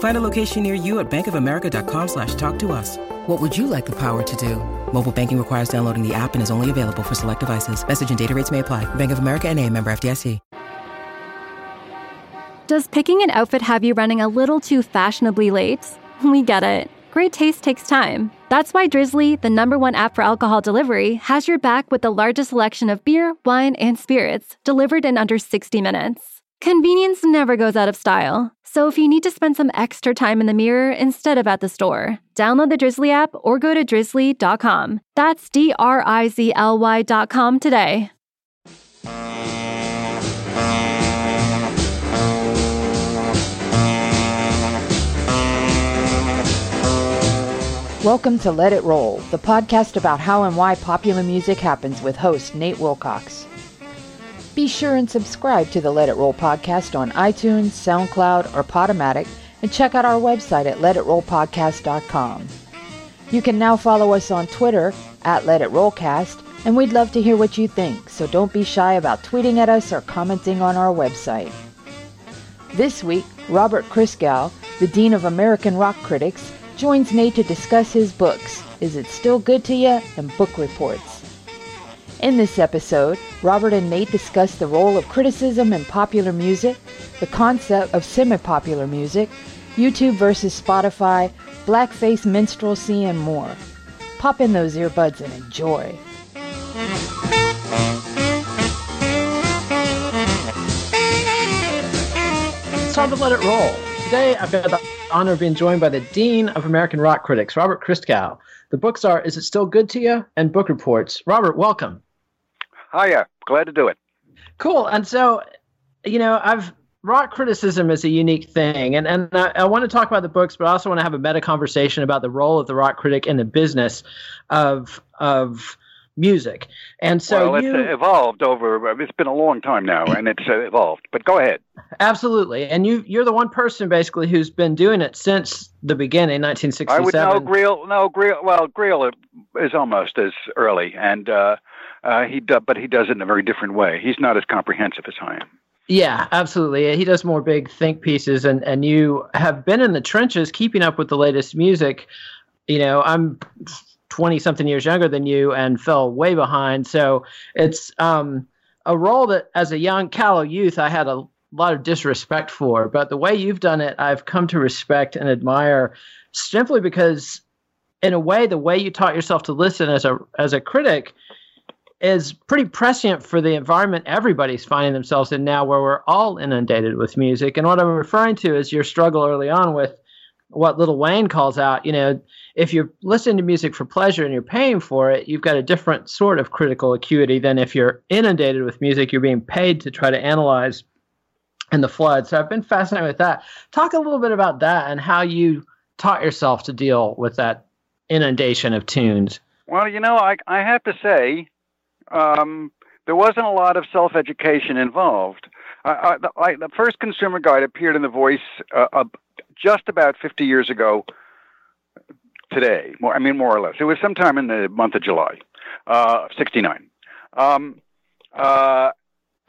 Find a location near you at bankofamerica.com slash talk to us. What would you like the power to do? Mobile banking requires downloading the app and is only available for select devices. Message and data rates may apply. Bank of America and a member FDIC. Does picking an outfit have you running a little too fashionably late? We get it. Great taste takes time. That's why Drizly, the number one app for alcohol delivery, has your back with the largest selection of beer, wine, and spirits delivered in under 60 minutes. Convenience never goes out of style. So if you need to spend some extra time in the mirror instead of at the store, download the Drizly app or go to drizly.com. That's D R I Z L Y.com today. Welcome to Let It Roll, the podcast about how and why popular music happens with host Nate Wilcox. Be sure and subscribe to the Let It Roll podcast on iTunes, SoundCloud, or Podomatic, and check out our website at letitrollpodcast.com. You can now follow us on Twitter at Let It Rollcast, and we'd love to hear what you think, so don't be shy about tweeting at us or commenting on our website. This week, Robert Christgau, the Dean of American Rock Critics, joins Nate to discuss his books, Is It Still Good to Ya? and Book Reports. In this episode, Robert and Nate discuss the role of criticism in popular music, the concept of semi-popular music, YouTube versus Spotify, blackface minstrelsy, and more. Pop in those earbuds and enjoy. It's time to let it roll. Today, I've got the honor of being joined by the Dean of American Rock Critics, Robert Christgau. The books are Is It Still Good to You? and Book Reports. Robert, welcome. Hiya. Glad to do it. Cool. And so, you know, I've rock criticism is a unique thing. And, and I, I want to talk about the books, but I also want to have a meta conversation about the role of the rock critic in the business of, of music. And so well, you, it's evolved over. It's been a long time now, and it's uh, evolved. But go ahead. Absolutely, and you you're the one person basically who's been doing it since the beginning, 1967. I would know Greil. No, Greil. Well, Greil is almost as early, and uh, uh, he do, but he does it in a very different way. He's not as comprehensive as I am. Yeah, absolutely. He does more big think pieces, and and you have been in the trenches, keeping up with the latest music. You know, I'm 20 something years younger than you and fell way behind. So it's um, a role that, as a young, callow youth, I had a lot of disrespect for. But the way you've done it, I've come to respect and admire simply because, in a way, the way you taught yourself to listen as a as a critic is pretty prescient for the environment everybody's finding themselves in now, where we're all inundated with music. And what I'm referring to is your struggle early on with what Little Wayne calls out, you know, if you're listening to music for pleasure and you're paying for it, you've got a different sort of critical acuity than if you're inundated with music, you're being paid to try to analyze in the flood. So I've been fascinated with that. Talk a little bit about that and how you taught yourself to deal with that inundation of tunes. Well, you know, I, I have to say, um, there wasn't a lot of self education involved. I, I, the, I, the, first consumer guide appeared in The Voice uh, uh, just about 50 years ago today. More, I mean, more or less. It was sometime in the month of July, uh, 69. Um, uh,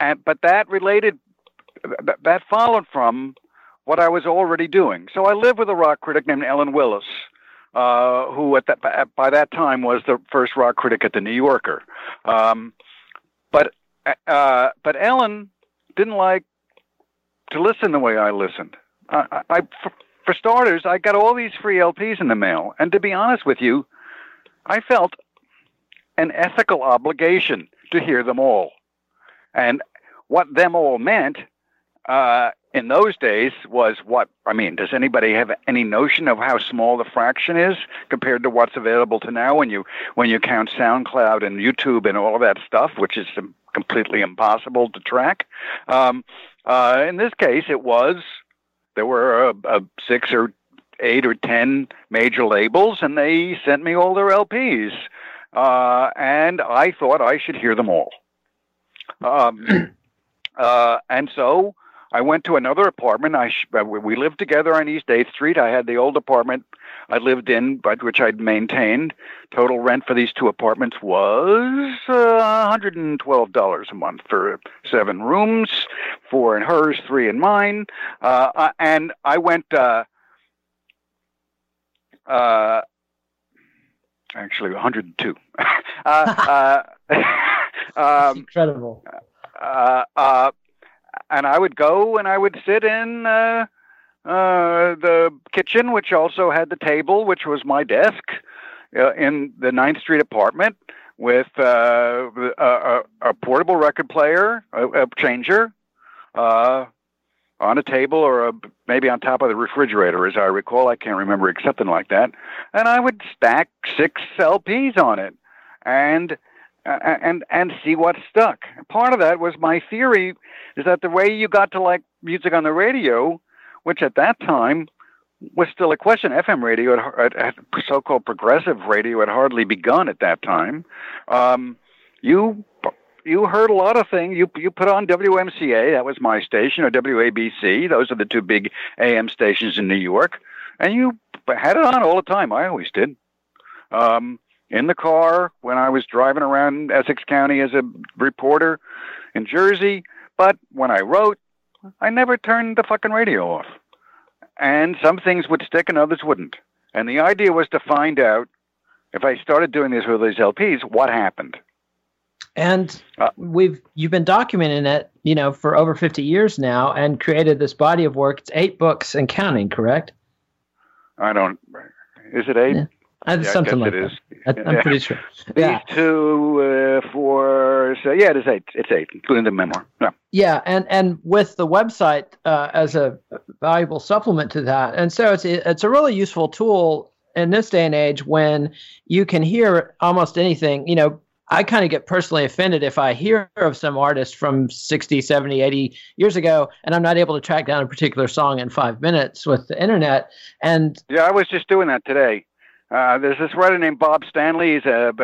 and, but that related, that, followed from what I was already doing. So I lived with a rock critic named Ellen Willis, uh, who at that by that time was the first rock critic at the New Yorker. Um, but uh, but Ellen didn't like to listen the way I listened. I, I for, for starters, I got all these free LPs in the mail, and to be honest with you, I felt an ethical obligation to hear them all. And what them all meant uh, in those days was what I mean. Does anybody have any notion of how small the fraction is compared to what's available to now when you when you count SoundCloud and YouTube and all of that stuff, which is completely impossible to track? Um, uh, in this case, it was there were a, a six or eight or ten major labels, and they sent me all their LPs, uh, and I thought I should hear them all. Um, uh, and so I went to another apartment. I sh- uh, we lived together on East 8th Street. I had the old apartment I lived in, but which I'd maintained. Total rent for these two apartments was uh, $112 a month for seven rooms, four in hers, three in mine. Uh, uh and I went. Uh, uh, actually, 102. uh, um, incredible. Uh, uh, and I would go and I would sit in uh, uh, the kitchen, which also had the table, which was my desk, uh, in the Ninth Street apartment with uh, a, a, portable record player, a, a changer, uh, on a table or a, maybe on top of the refrigerator, as I recall. I can't remember something like that. And I would stack six LPs on it, and and and see what stuck. Part of that was my theory is that the way you got to like music on the radio, which at that time was still a question. FM radio, so-called progressive radio, had hardly begun at that time. Um, you you heard a lot of things. You you put on WMCA, that was my station, or WABC. Those are the two big AM stations in New York, and you had it on all the time. I always did. Um, in the car when I was driving around Essex County as a reporter in Jersey, but when I wrote, I never turned the fucking radio off. And some things would stick and others wouldn't. And the idea was to find out if I started doing this with these LPs, what happened. And uh, we've you've been documenting it, you know, for over 50 years now and created this body of work. It's eight books and counting, correct? I don't is it eight? Yeah. Uh, yeah, something like that. I, am pretty sure. These yeah. two, uh, four, so yeah, it is eight. It's eight, including the memoir. Yeah. Yeah, and and with the website uh, as a valuable supplement to that, and so it's it's a really useful tool in this day and age when you can hear almost anything. You know, I kind of get personally offended if I hear of some artist from 60, 70, 80 years ago and I'm not able to track down a particular song in five minutes with the internet. And yeah, I was just doing that today. Uh, there's this writer named Bob Stanley. He's a,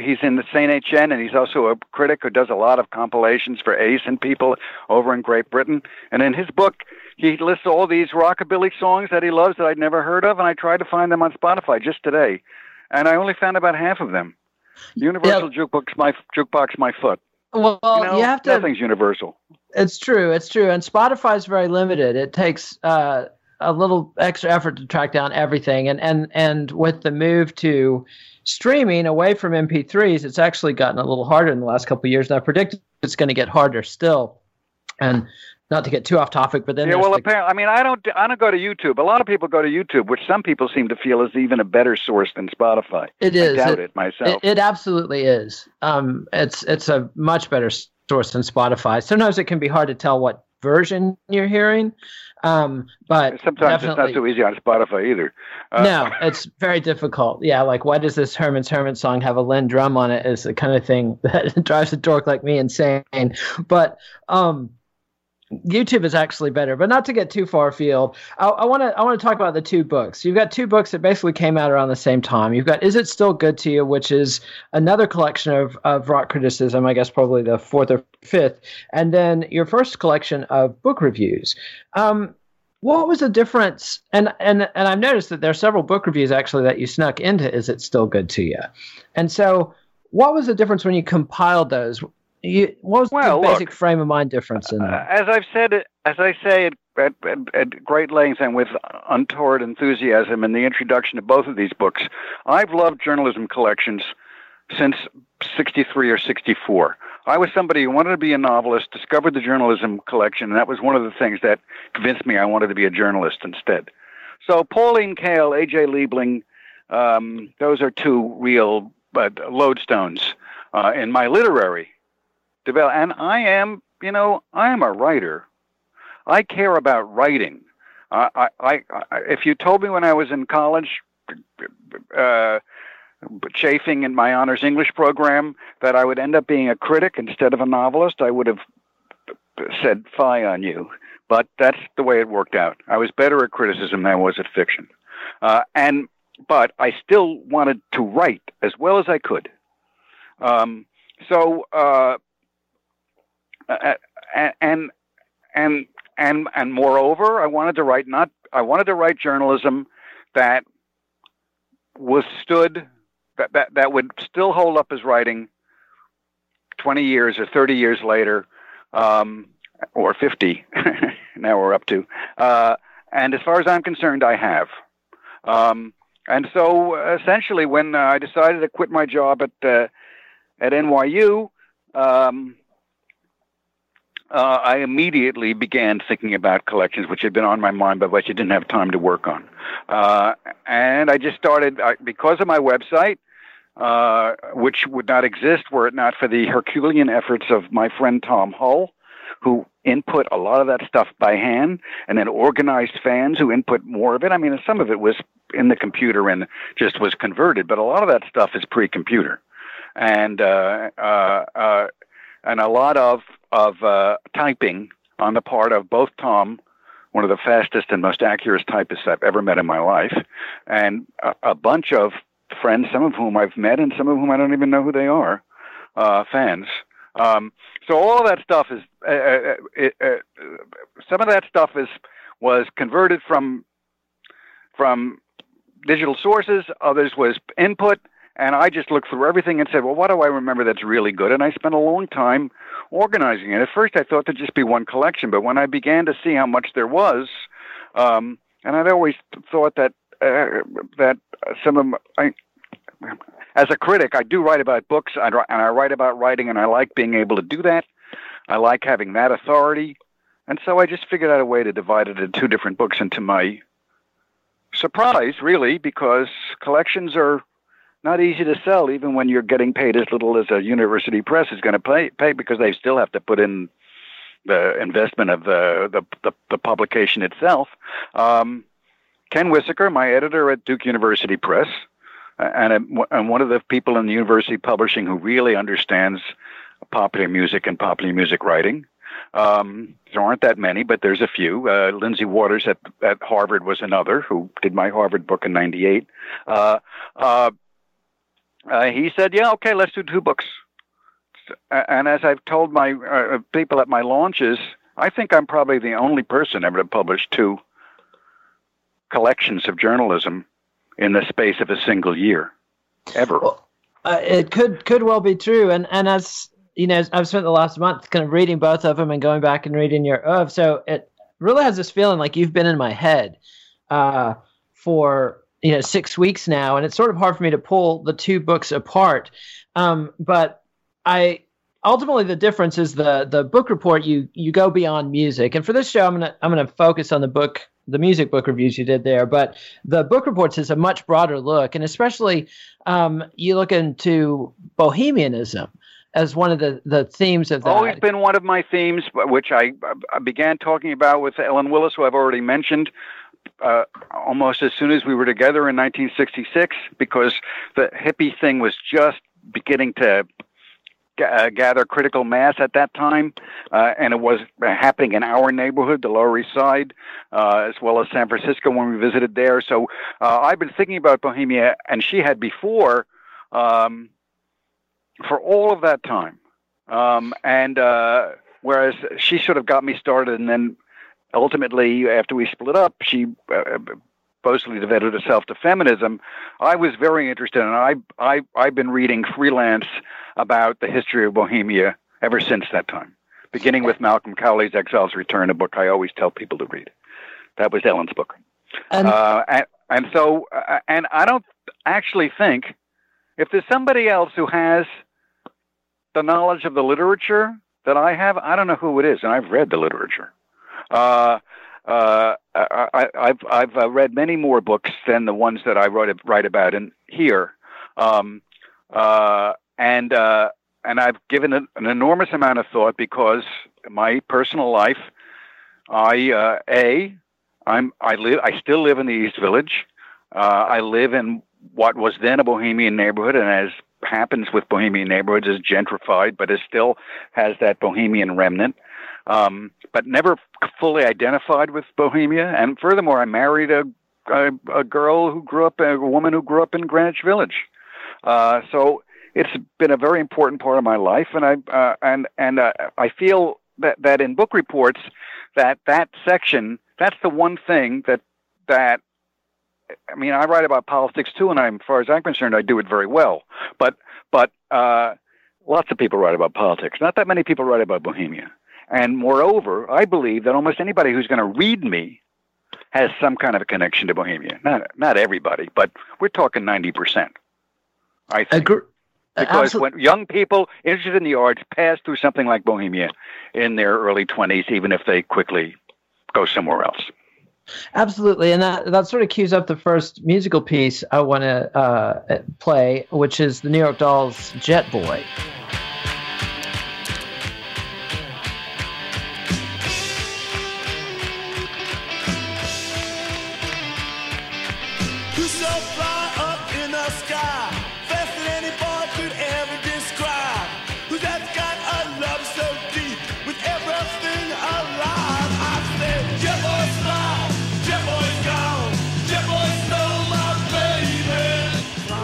he's in the Saint Etienne, and he's also a critic who does a lot of compilations for Ace and people over in Great Britain. And in his book, he lists all these rockabilly songs that he loves that I'd never heard of, and I tried to find them on Spotify just today, and I only found about half of them. Universal yeah. jukebox, my jukebox, my foot. Well, you, know, you have to. Nothing's universal. It's true. It's true. And Spotify is very limited. It takes uh, a little extra effort to track down everything. And and and with the move to streaming away from MP3s, it's actually gotten a little harder in the last couple of years. And I predict it's going to get harder still. And not to get too off topic, but then yeah. Well, the, apparently, I mean, I don't, I don't go to YouTube. A lot of people go to YouTube, which some people seem to feel is even a better source than Spotify. It is. I doubt it, it myself. It, it, absolutely is. Um, it's it's a much better source than Spotify. Sometimes it can be hard to tell what version you're hearing. Um, but sometimes it's not so easy on Spotify either. Uh, no, it's very difficult. Yeah, like why does this Herman's Hermit song have a LinnDrum on it? Is the kind of thing that drives a dork like me insane. But um, YouTube is actually better, but not to get too far afield. I want to I want to talk about the two books. You've got two books that basically came out around the same time. You've got "Is It Still Good to You," which is another collection of of rock criticism. I guess probably the fourth or fifth, and then your first collection of book reviews. Um, what was the difference? And and and I've noticed that there are several book reviews actually that you snuck into "Is It Still Good to You," and so what was the difference when you compiled those? You, what was well, the basic look, frame of mind difference in that? Uh, as I've said, as I say at, at, at, great length and with untoward enthusiasm in the introduction to both of these books, I've loved journalism collections since 63 or 64. I was somebody who wanted to be a novelist, discovered the journalism collection, and that was one of the things that convinced me I wanted to be a journalist instead. So Pauline Kael, A.J. Liebling, um, those are two real uh, lodestones uh, in my literary develop. And I am you know, I am a writer. I care about writing. I, I, I, if you told me when I was in college, uh, chafing in my honors English program, that I would end up being a critic instead of a novelist, I would have said "fie on you." But that's the way it worked out. I was better at criticism than I was at fiction, uh, and but I still wanted to write as well as I could. Um, so, uh, and and and and moreover, I wanted to write not I wanted to write journalism that withstood that that that would still hold up as writing 20 years or 30 years later, um, or 50. now we're up to. Uh, and as far as I'm concerned, I have. Um, and so essentially, when uh, I decided to quit my job at uh, at NYU, um, uh, I immediately began thinking about collections, which had been on my mind, but which I didn't have time to work on. Uh, and I just started I, because of my website, uh, which would not exist were it not for the Herculean efforts of my friend Tom Hull, who input a lot of that stuff by hand, and then organized fans who input more of it. I mean, some of it was in the computer and just was converted, but a lot of that stuff is pre-computer, and uh, uh, uh, and a lot of of uh, typing on the part of both Tom, one of the fastest and most accurate typists I've ever met in my life, and a, a bunch of friends, some of whom I've met and some of whom I don't even know who they are, uh, fans. Um, so all that stuff is uh, uh, uh, uh, some of that stuff is was converted from from digital sources. Others was input, and I just looked through everything and said, "Well, what do I remember that's really good?" And I spent a long time organizing it. At first, I thought there'd just be one collection, but when I began to see how much there was, um, and I'd always thought that uh, that some of my, I, as a critic, I do write about books, I, and I write about writing, and I like being able to do that. I like having that authority, and so I just figured out a way to divide it into two different books. And to my surprise, really, because collections are not easy to sell, even when you're getting paid as little as a university press is going to pay, pay because they still have to put in the investment of the the, the, the publication itself. Um, Ken Wissoker, my editor at Duke University Press, and, and one of the people in the university publishing who really understands popular music and popular music writing. Um, there aren't that many, but there's a few. Uh, Lindsay Waters at, at Harvard was another who did my Harvard book in '98. Uh, uh, uh, he said, "Yeah, okay, let's do two books." And as I've told my uh, people at my launches, I think I'm probably the only person ever to publish two collections of journalism in the space of a single year, ever. Well, uh, it could could well be true, and and as you know, I've spent the last month kind of reading both of them and going back and reading your of, so it really has this feeling like you've been in my head uh, for you know six weeks now, and it's sort of hard for me to pull the two books apart. Um, but I ultimately the difference is the the book report you you go beyond music, and for this show I'm gonna I'm gonna focus on the book the music book reviews you did there, but the book reports is a much broader look, and especially um, you look into bohemianism as one of the, the themes of that. Always been one of my themes, which I, I began talking about with Ellen Willis, who I've already mentioned. Uh, almost as soon as we were together in 1966, because the hippie thing was just beginning to uh, gather critical mass at that time, uh, and it was happening in our neighborhood, the Lower East Side, uh, as well as San Francisco when we visited there. So uh, I've been thinking about Bohemia, and she had before um, for all of that time. Um, and uh, whereas she sort of got me started, and then ultimately, after we split up, she uh, supposedly devoted herself to feminism, I was very interested, and I, I, I've been reading freelance about the history of Bohemia ever since that time, beginning with Malcolm Cowley's Exile's Return, a book I always tell people to read. That was Ellen's book. And, uh, and, and so, uh, and I don't actually think if there's somebody else who has the knowledge of the literature that I have, I don't know who it is, and I've read the literature. Uh, uh, I, have I've uh, read many more books than the ones that I wrote write about in here, um, uh, and uh, and I've given it an enormous amount of thought because my personal life, I uh, a I'm I live I still live in the East Village. Uh, I live in what was then a bohemian neighborhood, and as happens with bohemian neighborhoods, is gentrified, but it still has that bohemian remnant. Um, but never fully identified with bohemia. And furthermore, I married a a, a girl who grew up a woman who grew up in Greenwich Village. Uh, so it's been a very important part of my life, and I uh, and and uh, I feel that that in book reports that that section that's the one thing that that I mean I write about politics too, and I'm as far as I'm concerned, I do it very well. But but uh, lots of people write about politics. Not that many people write about Bohemia. And moreover, I believe that almost anybody who's going to read me has some kind of a connection to Bohemia. Not not everybody, but we're talking ninety percent. I think. Agre- because Absolutely. when young people interested in the arts pass through something like Bohemia in their early 20s, even if they quickly go somewhere else. Absolutely, and that that sort of cues up the first musical piece I want to uh, play, which is the New York Dolls' "Jet Boy." fly up in the sky.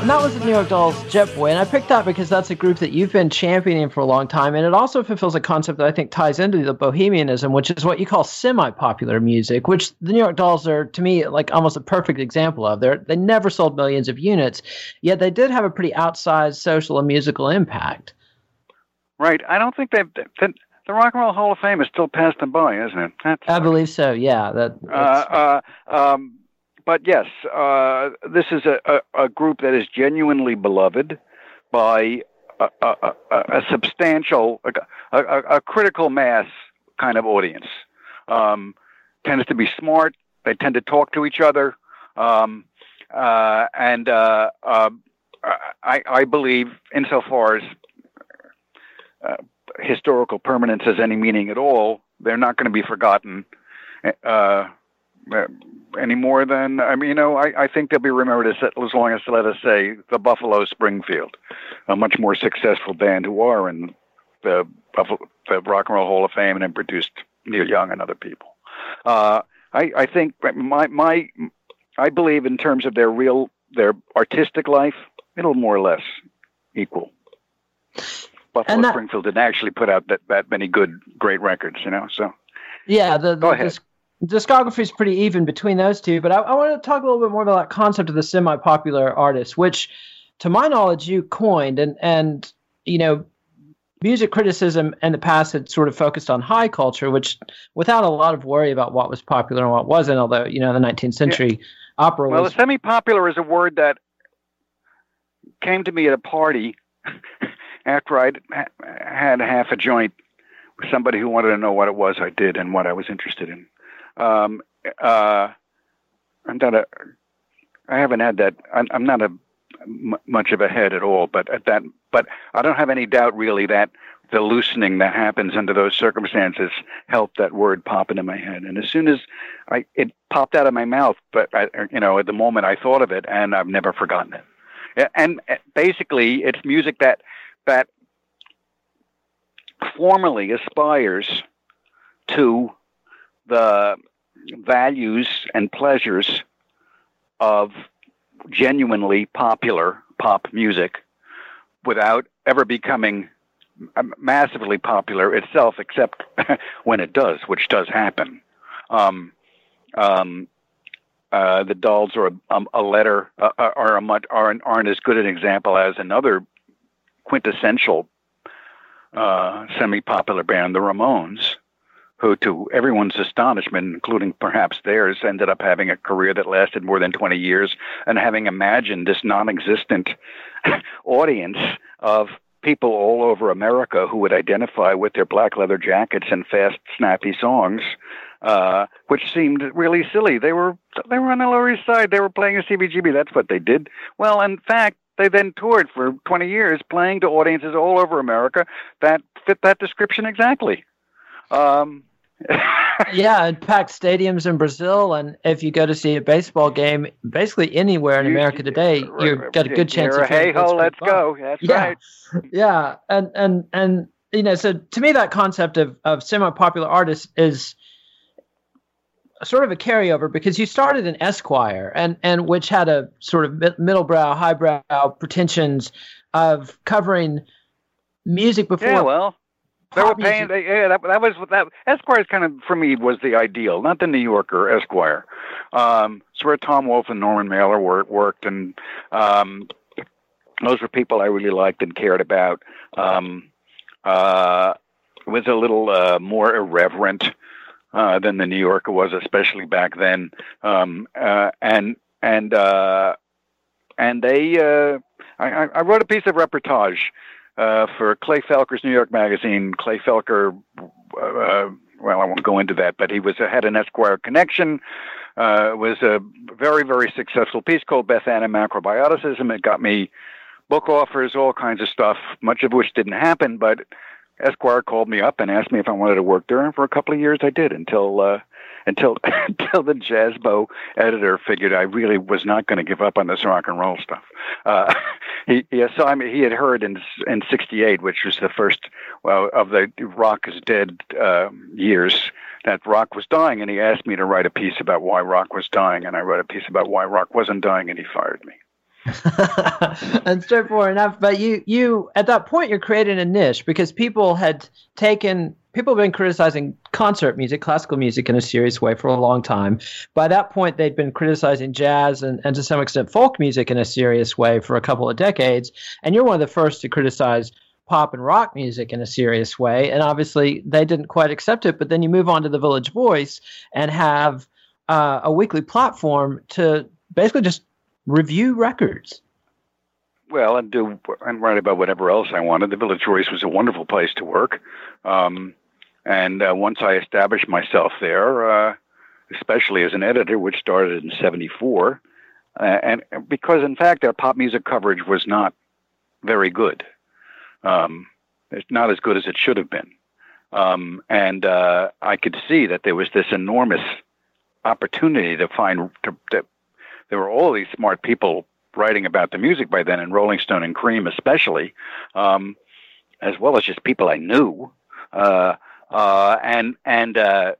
And that was the New York Dolls Jet Boy. And I picked that because that's a group that you've been championing for a long time. And it also fulfills a concept that I think ties into the bohemianism, which is what you call semi popular music, which the New York Dolls are, to me, like almost a perfect example of. They're, they never sold millions of units, yet they did have a pretty outsized social and musical impact. Right. I don't think they've. The, the Rock and Roll Hall of Fame is still passed them by, isn't it? That's, I believe so. Yeah. That. Uh, uh, um, but yes, uh, this is a, a, a, group that is genuinely beloved by a, a, substantial, a, critical mass kind of audience. Um, tends to be smart. They tend to talk to each other, um, uh, and uh, uh, I, I, believe, insofar as uh, historical permanence has any meaning at all, they're not going to be forgotten uh, any more than I mean, you know, I, I think they'll be remembered as, as long as let us say the Buffalo Springfield, a much more successful band who are in the Buffalo, the Rock and Roll Hall of Fame and have produced Neil Young and other people. Uh, I, I think my my I believe in terms of their real their artistic life, it'll more or less equal. Buffalo that, Springfield didn't actually put out that, that many good great records, you know. So yeah, the, the go ahead discography is pretty even between those two, but I, I want to talk a little bit more about that concept of the semi-popular artist, which, to my knowledge, you coined, and and you know, music criticism in the past had sort of focused on high culture, which without a lot of worry about what was popular and what wasn't. Although you know, the 19th century yeah. opera. Well, was, the semi-popular is a word that came to me at a party after I'd had half a joint with somebody who wanted to know what it was I did and what I was interested in um, uh, I'm not a, I haven't had that. I'm, I'm not a m- much of a head at all, but at that, but I don't have any doubt really that the loosening that happens under those circumstances helped that word pop into my head. And as soon as I, it popped out of my mouth, but I, you know, at the moment I thought of it, and I've never forgotten it. And basically, it's music that that formally aspires to the values and pleasures of genuinely popular pop music without ever becoming massively popular itself, except when it does, which does happen. Um, um, uh, the Dolls are a, a letter uh, are a much, aren't, aren't as good an example as another quintessential uh, semi-popular band, the Ramones, who, to everyone's astonishment, including perhaps theirs, ended up having a career that lasted more than 20 years and having imagined this non existent audience of people all over America who would identify with their black leather jackets and fast, snappy songs. Uh, which seemed really silly. They were they were on the Lower East Side. They were playing a CBGB. That's what they did. Well, in fact, they then toured for 20 years, playing to audiences all over America that fit that description exactly. Um, yeah, and packed stadiums in Brazil, and if you go to see a baseball game, basically anywhere in You- America today, you've got a good chance You're of hey ho, let's go. That's Yeah. right. Yeah, and and and you know, so to me, that concept of of semi-popular artists is sort of a carryover because you started in Esquire, and and which had a sort of mid- middlebrow, highbrow pretensions of covering music before. Yeah, well, they were paying. They, yeah, that, that was that Esquire's kind of for me was the ideal, not the New Yorker Esquire. Um, it's where Tom Wolfe and Norman Mailer worked, worked, and um, those were people I really liked and cared about. Um, uh, it was a little uh, more irreverent uh, than the New Yorker was, especially back then. Um, uh, and and uh, and they, uh, I I wrote a piece of reportage uh, for Clay Felker's New York Magazine. Clay Felker, uh, well, I won't go into that, but he was had an Esquire connection. Uh, was a very, very successful piece called Beth Ann and Macrobioticism. It got me book offers, all kinds of stuff, much of which didn't happen, but Esquire called me up and asked me if I wanted to work there, and for a couple of years I did until uh, until until the Jazzbo editor figured I really was not going to give up on this rock and roll stuff. Uh, he he assigned. He had heard in in '68, which was the first well of the rock is dead uh, years that rock was dying, and he asked me to write a piece about why rock was dying, and I wrote a piece about why rock wasn't dying, and he fired me. and straightforward enough. But you, you at that point, you're creating a niche because people had taken people have been criticizing concert music, classical music in a serious way for a long time. By that point, they'd been criticizing jazz and, and to some extent folk music in a serious way for a couple of decades. And you're one of the first to criticize pop and rock music in a serious way. And obviously, they didn't quite accept it. But then you move on to the Village Voice and have uh, a weekly platform to basically just review records. Well, and do and write about whatever else I wanted. The Village Voice was a wonderful place to work, um, and uh, once I established myself there, uh, especially as an editor, which started in '74, uh, and because in fact our pop music coverage was not very good, um, it's not as good as it should have been, um, and uh, I could see that there was this enormous opportunity to find to, that there were all these smart people writing about the music by then, and Rolling Stone and Creem especially, um, as well as just people I knew, uh, and and uh,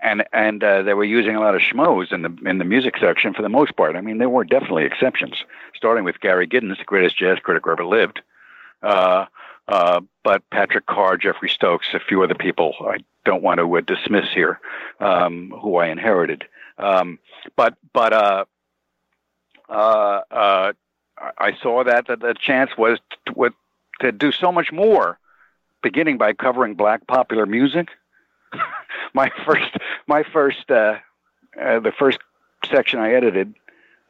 and and uh, they were using a lot of schmoes in the in the music section for the most part. I mean, there were definitely exceptions, starting with Gary Giddins, the greatest jazz critic who ever lived. Uh, uh, but Patrick Carr, Geoffrey Stokes, a few other people I don't want to uh, dismiss here, um, who I inherited. Um, but but uh, I saw that, that the chance was to, to do so much more, beginning by covering black popular music. my first, my first, uh, uh, the first section I edited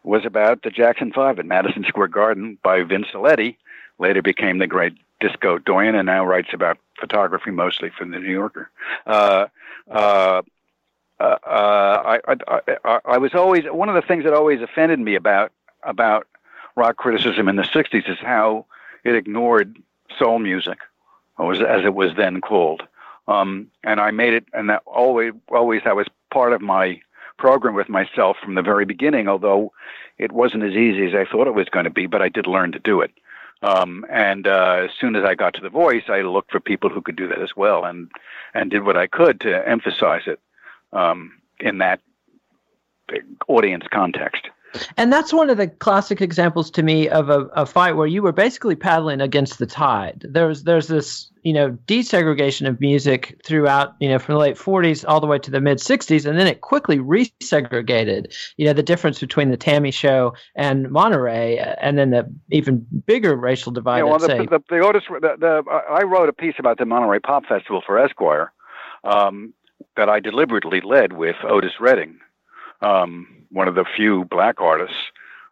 was about the Jackson Five at Madison Square Garden by Vince Aletti. Later became the great disco doyen, and now writes about photography mostly for the New Yorker. Uh, uh, uh, I, I, I, I was always one of the things that always offended me about about rock criticism in the '60s is how it ignored soul music, was, as it was then called. Um, and I made it, and that always, always that was part of my program with myself from the very beginning. Although it wasn't as easy as I thought it was going to be, but I did learn to do it. Um, and uh, as soon as I got to the voice, I looked for people who could do that as well, and and did what I could to emphasize it um, in that audience context. And that's one of the classic examples to me of a, a, fight where you were basically paddling against the tide. There's there's this you know desegregation of music throughout you know from the late 40s all the way to the mid 60s, and then it quickly resegregated. You know the difference between the T.A.M.I. Show and Monterey, and then the even bigger racial divide. Yeah, well, the, say. the, the Otis, the, the, I wrote a piece about the Monterey Pop Festival for Esquire um, that I deliberately led with Otis Redding. Um, one of the few black artists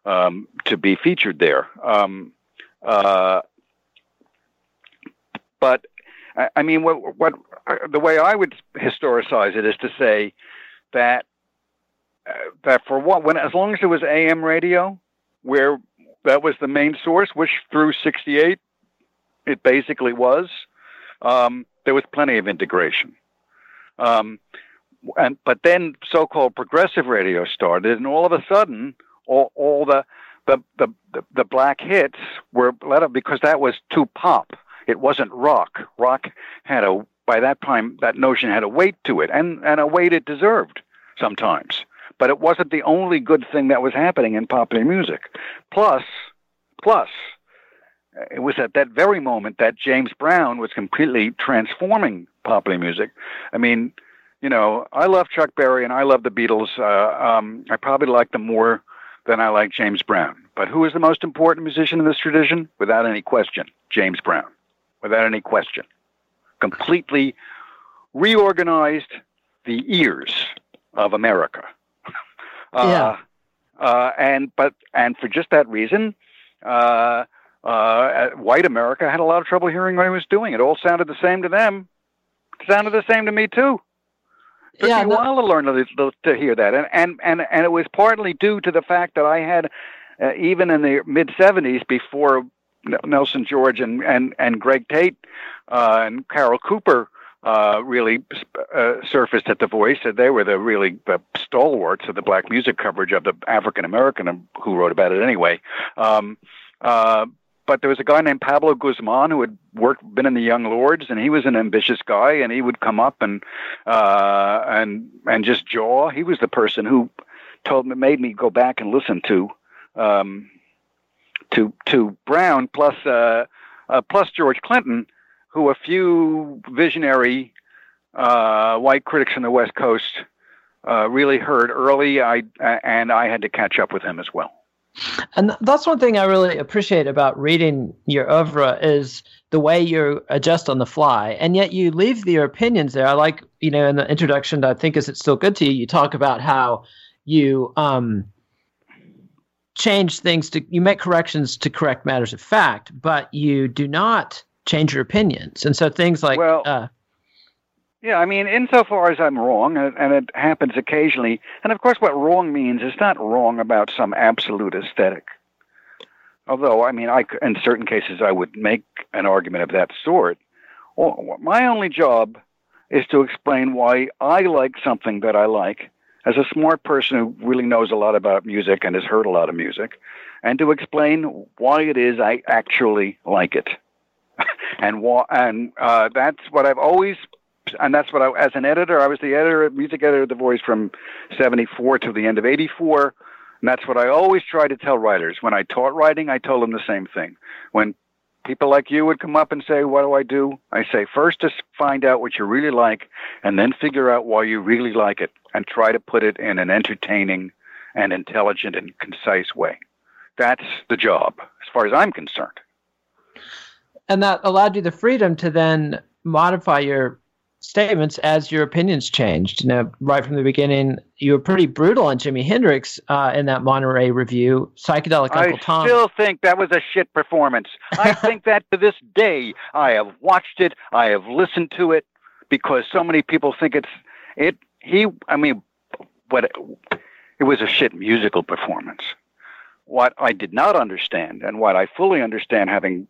um, to be featured there. Um, uh, but I mean, what, what the way I would historicize it is to say that uh, that for what when as long as it was AM radio, where that was the main source, which through '68 it basically was. Um, there was plenty of integration. Um, and but then so-called progressive radio started, and all of a sudden, all, all the, the the the black hits were let up because that was too pop. It wasn't rock. Rock had a by that time that notion had a weight to it, and and a weight it deserved sometimes. But it wasn't the only good thing that was happening in popular music. Plus, plus, it was at that very moment that James Brown was completely transforming popular music. I mean, you know, I love Chuck Berry and I love the Beatles. Uh, um, I probably like them more than I like James Brown. But who is the most important musician in this tradition? Without any question, James Brown. Without any question. Completely reorganized the ears of America. Uh, yeah. Uh, and but and for just that reason, uh, uh, white America had a lot of trouble hearing what he was doing. It all sounded the same to them. It sounded the same to me too took yeah, me a while to learn to, to hear that, and and and and it was partly due to the fact that I had, uh, even in the mid '70s, before Nelson George and and and Greg Tate uh, and Carol Cooper uh, really uh, surfaced at The Voice. And they were the really the stalwarts of the black music coverage of the African American who wrote about it anyway. Um, uh, but there was a guy named Pablo Guzman who had worked, been in the Young Lords, and he was an ambitious guy, and he would come up and uh, and and just jaw. He was the person who told me, made me go back and listen to um, to to Brown, plus uh, uh, plus George Clinton, who a few visionary uh, white critics on the West Coast uh, really heard early. I and I had to catch up with him as well. And that's one thing I really appreciate about reading your oeuvre is the way you adjust on the fly, and yet you leave your opinions there. I like, you know, in the introduction, I think, is it still good to you? You talk about how you um, change things to, you make corrections to correct matters of fact, but you do not change your opinions. And so things like, well, uh, yeah, I mean, insofar as I'm wrong, and it happens occasionally, and of course, what wrong means is not wrong about some absolute aesthetic. Although, I mean, I, in certain cases, I would make an argument of that sort. My only job is to explain why I like something that I like as a smart person who really knows a lot about music and has heard a lot of music, and to explain why it is I actually like it. and why, and uh, that's what I've always and that's what I, as an editor, I was the editor, music editor of The Voice from 74 to the end of 84. And that's what I always try to tell writers. When I taught writing, I told them the same thing. When people like you would come up and say, What do I do? I say, First, just find out what you really like, and then figure out why you really like it, and try to put it in an entertaining and intelligent and concise way. That's the job, as far as I'm concerned. And that allowed you the freedom to then modify your statements as your opinions changed. You know, right from the beginning, you were pretty brutal on Jimi Hendrix uh, in that Monterey review. Psychedelic Uncle I Tom. I still think that was a shit performance. I think that to this day, I have watched it, I have listened to it, because so many people think it's it. He, I mean, what it, it was a shit musical performance. What I did not understand, and what I fully understand, having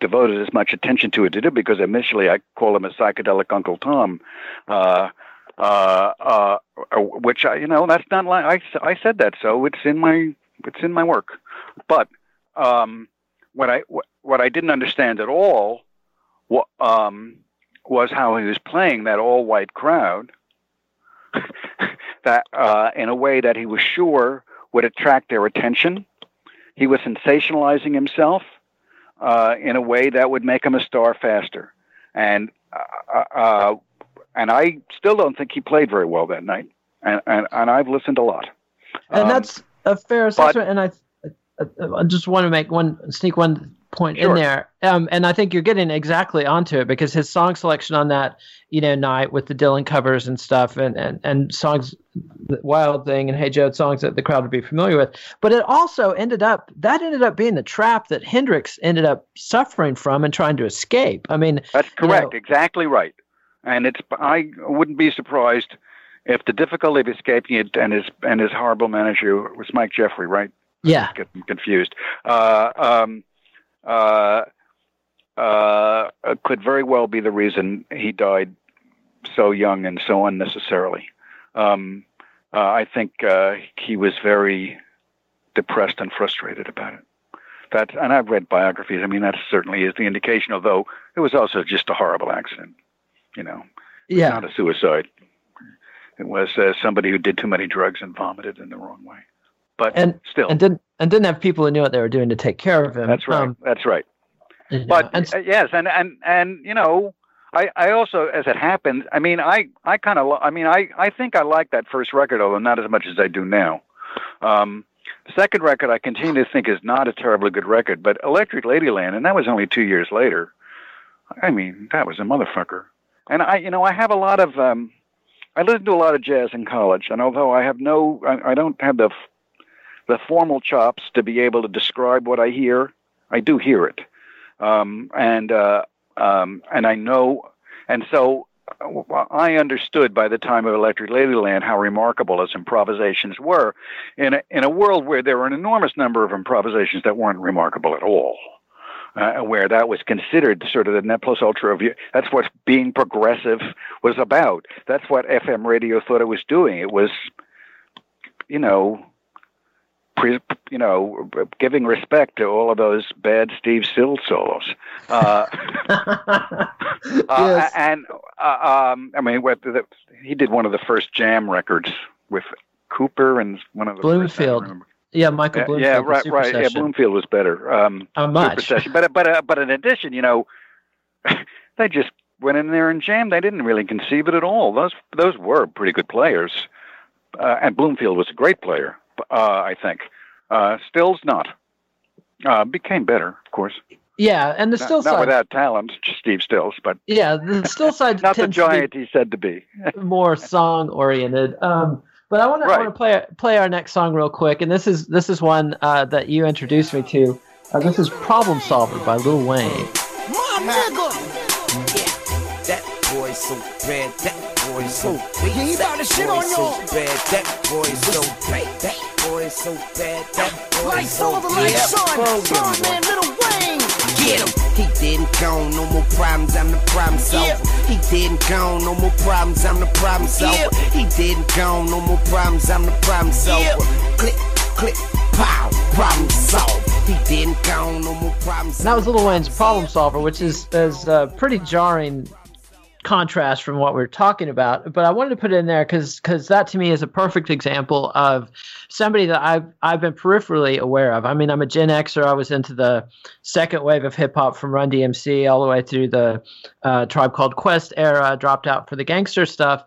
devoted as much attention to it to do because initially I call him a psychedelic Uncle Tom, uh, uh, uh, which I, you know, that's not like I, I said that, so it's in my it's in my work. But um, what I what I didn't understand at all what, um, was how he was playing that all white crowd that uh, in a way that he was sure would attract their attention. He was sensationalizing himself uh, in a way that would make him a star faster. And uh, uh, and I still don't think he played very well that night. And and, and I've listened a lot. And um, that's a fair assessment. But, and I, I, I just want to make one sneak one point sure. in there. Um, and I think you're getting exactly onto it because his song selection on that, you know, night with the Dylan covers and stuff and, and, and songs, Wild Thing and Hey Joe, songs that the crowd would be familiar with. But it also ended up, that ended up being the trap that Hendrix ended up suffering from and trying to escape. I mean, that's correct. You know, exactly right. And it's, I wouldn't be surprised if the difficulty of escaping it and his, and his horrible manager was Mike Jeffery, right? Yeah, get confused. Uh, um, uh, uh, could very well be the reason he died so young and so unnecessarily. Um, uh, I think uh, he was very depressed and frustrated about it. That, and I've read biographies. I mean, that certainly is the indication. Although it was also just a horrible accident, you know, yeah, not a suicide. It was uh, somebody who did too many drugs and vomited in the wrong way. But and still, and didn't and didn't have people who knew what they were doing to take care of him. That's right. Um, that's right. You know, but and, uh, yes, and and and you know, I, I also, as it happened, I mean, I, I kind of, I mean, I, I think I like that first record, although not as much as I do now. Um, second record I continue to think is not a terribly good record, but Electric Ladyland, and that was only two years later. I mean, that was a motherfucker. And I, you know, I have a lot of, um, I listened to a lot of jazz in college, and although I have no, I, I don't have the, the formal chops to be able to describe what I hear, I do hear it. Um, and uh, um, and I know, and so I understood by the time of Electric Ladyland how remarkable his improvisations were in a, in a world where there were an enormous number of improvisations that weren't remarkable at all. Uh, where that was considered sort of the net plus ultra of you. That's what being progressive was about. That's what FM radio thought it was doing. It was, you know, you know, giving respect to all of those bad Steve Stills solos. Uh, uh, yes. uh, and uh, um, I mean, what the, he did one of the first jam records with Kooper and one of the Bloomfield. Yeah, Michael Bloomfield. Yeah, right, right. Session. Yeah, Bloomfield was better. Um, How much? Session. But but uh, but in addition, you know, they just went in there and jammed. They didn't really conceive it at all. Those those were pretty good players, uh, and Bloomfield was a great player. Uh, I think. Uh, Stills not. Uh, became better, of course. Yeah, and the not, Stills not without talent, just Steve Stills, but yeah, the Stills side not the giant he said to be. more song oriented. Um, but I want right. to play play our next song real quick, and this is this is one uh, that you introduced me to. Uh, this is "Problem Solver" by Lil Wayne. My nigga. Yeah, that boy so bad. That boy so bad. Yeah, he about to shit on y'all. So bad. That boy so bad. That boy so bad. That boy so bad. Like son, son, man, Little Wayne. Get him. He didn't go, no more problems, I'm the problem solver. Yeah. He didn't go, no more problems, I'm the problem solver. Yeah. He didn't go, no more problems, I'm the problem solver. Yeah. Click, click, pow, problem solved. He didn't go, no more problems. that was Little Wayne's problem solver, which is is uh, pretty jarring contrast from what we are talking about but i wanted to put it in there because because that to me is a perfect example of somebody that i've i've been peripherally aware of. I mean i'm a gen xer. I was into the second wave of hip-hop from run dmc all the way through the uh, tribe called quest era dropped out for the gangster stuff.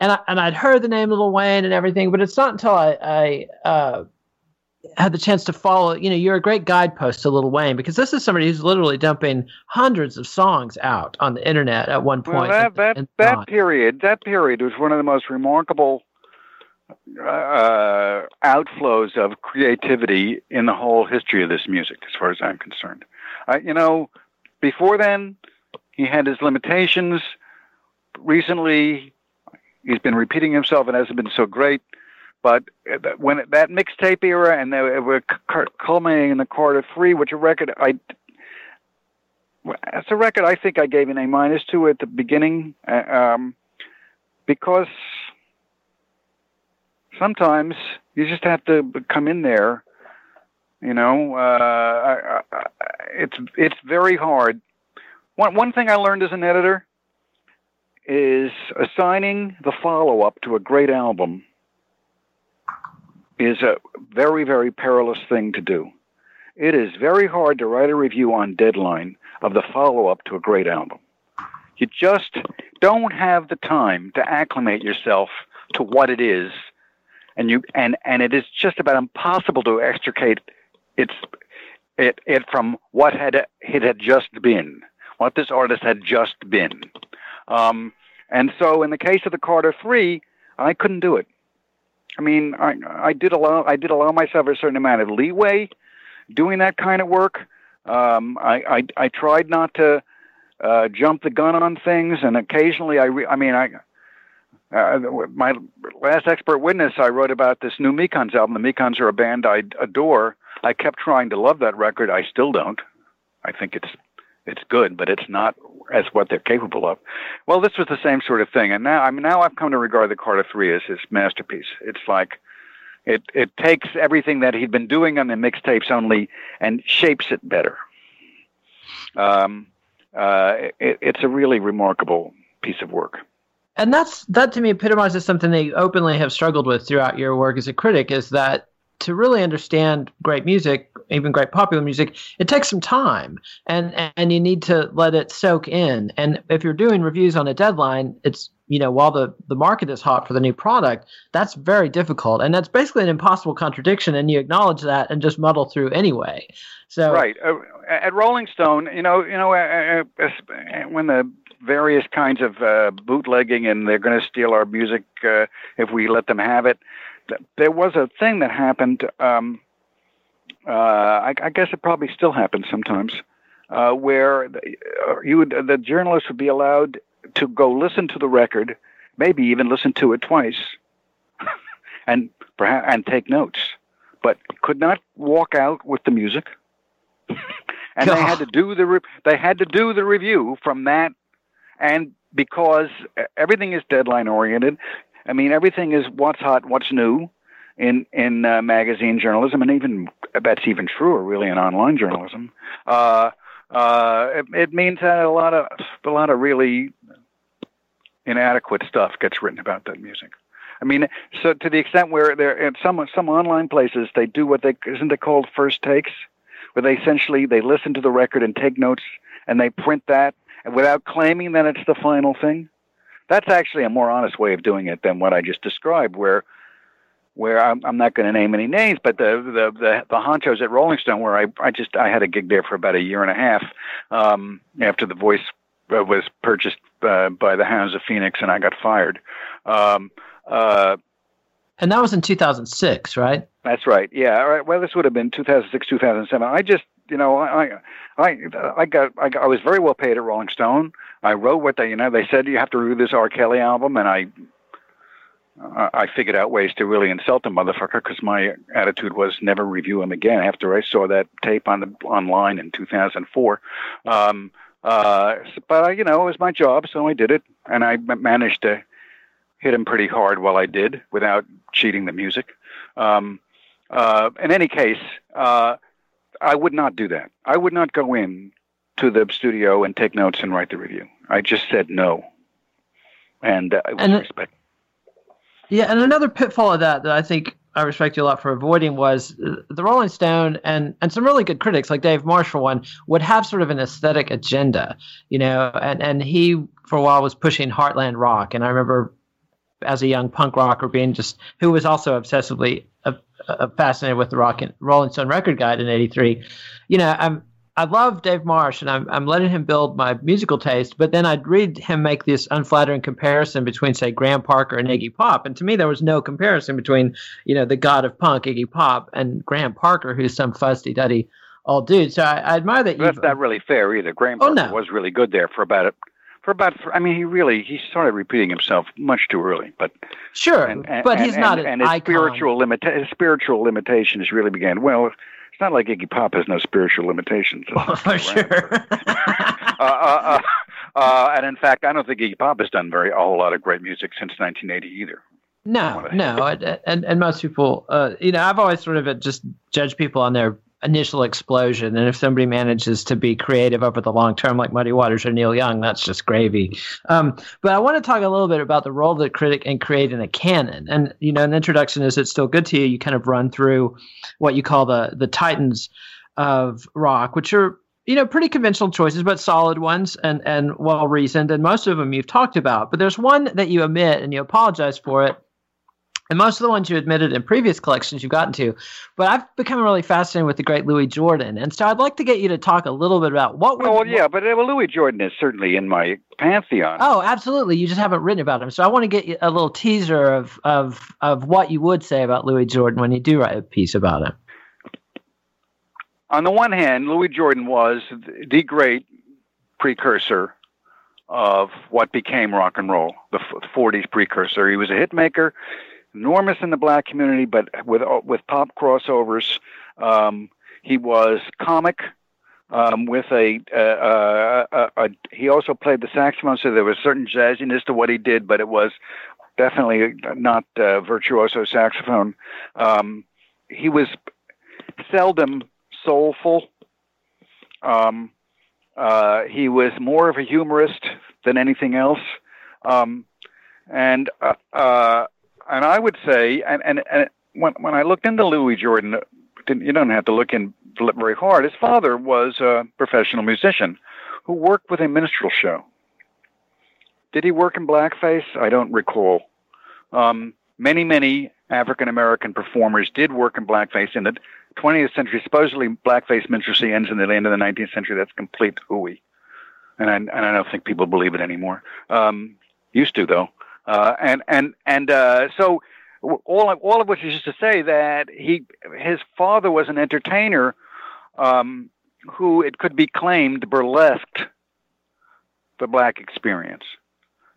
And I, and I'd heard the name Lil Wayne and everything, but it's not until I, I uh, had the chance to follow, you know, you're a great guidepost to Little Wayne because this is somebody who's literally dumping hundreds of songs out on the internet at one point. Well, that that, that period, that period was one of the most remarkable uh, outflows of creativity in the whole history of this music, as far as I'm concerned. Uh, you know, before then, he had his limitations. Recently, he's been repeating himself and hasn't been so great. But when that mixtape era and they were culminating in the Carter Three, which a record I a record I think I gave an A minus to at the beginning, uh, um, because sometimes you just have to come in there. You know, uh, it's it's very hard. One one thing I learned as an editor is assigning the follow up to a great album is a very, very perilous thing to do. It is very hard to write a review on deadline of the follow up to a great album. You just don't have the time to acclimate yourself to what it is, and you and and it is just about impossible to extricate its it it from what had it had just been, what this artist had just been. Um, and so, in the case of the Carter Three, I couldn't do it. I mean, I, I did allow I did allow myself a certain amount of leeway doing that kind of work. Um, I, I I tried not to uh, jump the gun on things, and occasionally I re- I mean I uh, my last expert witness, I wrote about this new Mekons album. The Mekons are a band I adore. I kept trying to love that record. I still don't. I think it's it's good, but it's not as what they're capable of. Well, this was the same sort of thing, and now I mean now I've come to regard the Carter Three as his masterpiece. It's like it it takes everything that he'd been doing on the mixtapes only and shapes it better. Um, uh, it, it's a really remarkable piece of work. And that's that to me epitomizes something they openly have struggled with throughout your work as a critic is that to really understand great music, even great popular music, it takes some time, and and you need to let it soak in. And if you're doing reviews on a deadline, it's you know while the the market is hot for the new product, that's very difficult, and that's basically an impossible contradiction. And you acknowledge that and just muddle through anyway. So right uh, at Rolling Stone, you know, you know, uh, uh, uh when the various kinds of uh, bootlegging and they're going to steal our music uh, if we let them have it there was a thing that happened. Um, uh, I, I, guess it probably still happens sometimes, uh, where the, uh, you would, the journalist would be allowed to go listen to the record, maybe even listen to it twice, and perhaps and take notes, but could not walk out with the music. and they had to do the re- they had to do the review from that, and because everything is deadline oriented, I mean, everything is what's hot, what's new in in uh, magazine journalism, and even that's even truer, really, in online journalism. Uh, uh, it, it means that a lot of a lot of really inadequate stuff gets written about that music. I mean, so to the extent where there at some some online places they do what they isn't it called first takes, where they essentially they listen to the record and take notes and they print that without claiming that it's the final thing. That's actually a more honest way of doing it than what I just described, where where I'm, I'm not going to name any names, but the, the the the honchos at Rolling Stone, where I I just I had a gig there for about a year and a half um, after the Voice uh, was purchased uh, by the Hounds of Phoenix, and I got fired. Um, uh, and that was in 2006, right? That's right. Yeah. All right. Well, this would have been 2006, 2007. I just, you know, I, I, I got, I, got, I was very well paid at Rolling Stone. I wrote what they, you know, they said you have to review this R. Kelly album, and I, I figured out ways to really insult the motherfucker because my attitude was never review him again. After I saw that tape on the online in 2004, um, uh, but I, you know, it was my job, so I did it, and I managed to hit him pretty hard while I did without cheating the music. Um, uh, in any case, uh, I would not do that. I would not go in to the studio and take notes and write the review. I just said no, and uh, and respect. Yeah, and another pitfall of that that I think I respect you a lot for avoiding was uh, the Rolling Stone and and some really good critics like Dave Marsh for one would have sort of an aesthetic agenda, you know, and and he for a while was pushing heartland rock, and I remember as a young punk rocker being just who was also obsessively uh, fascinated with the rock and Rolling Stone record guide in '83. You know, I'm I love Dave Marsh and I'm, I'm letting him build my musical taste, but then I'd read him make this unflattering comparison between, say, Graham Parker and Iggy Pop. And to me, there was no comparison between, you know, the god of punk, Iggy Pop, and Graham Parker, who's some fusty duddy old dude. So I, I admire that you. That's not really fair either. Graham Parker oh, no. was really good there for about a, for about. I mean, he really he started repeating himself much too early. But sure, and, and, but he's and, not an and his icon. spiritual limita- his spiritual limitations really began. Well, it's not like Iggy Pop has no spiritual limitations. Oh, for sure. uh, uh, uh, and in fact, I don't think Iggy Pop has done very a whole lot of great music since 1980 either. No, no, and, and, and most people, uh, you know, I've always sort of just judged people on their initial explosion. And if somebody manages to be creative over the long term, like Muddy Waters or Neil Young, that's just gravy. Um, but I want to talk a little bit about the role of the critic in creating a canon. And you know, an introduction is it still good to you? You kind of run through what you call the the titans of rock, which are you know pretty conventional choices, but solid ones and and well reasoned. And most of them you've talked about. But there's one that you omit, and you apologize for it and most of the ones you admitted in previous collections you've gotten to. But I've become really fascinated with the great Louis Jordan, and so I'd like to get you to talk a little bit about what. Would, oh well, yeah, but uh, well, Louis Jordan is certainly in my pantheon. Oh, absolutely. You just haven't written about him, so I want to get you a little teaser of of of what you would say about Louis Jordan when you do write a piece about him. On the one hand, Louis Jordan was the great precursor of what became rock and roll, the 40s precursor. He was a hit maker, enormous in the black community, but with with pop crossovers. Um, he was comic um, with a, uh, uh, uh, he also played the saxophone, so there was certain jazziness to what he did, but it was definitely not uh, virtuoso saxophone. Um, he was seldom soulful. Um, uh, he was more of a humorist than anything else, um, and uh, uh, and I would say, and, and, and when when I looked into Louis Jordan, you don't have to look in very hard. His father was a professional musician who worked with a minstrel show. Did he work in blackface? I don't recall. Um, many, many African American performers did work in blackface in the 20th century. Supposedly, blackface minstrelsy ends in the end of the 19th century. That's complete hooey, and I, and I don't think people believe it anymore. Um, used to though, uh, and and and uh, so all of, all of which is just to say that he his father was an entertainer um, who it could be claimed burlesqued the black experience.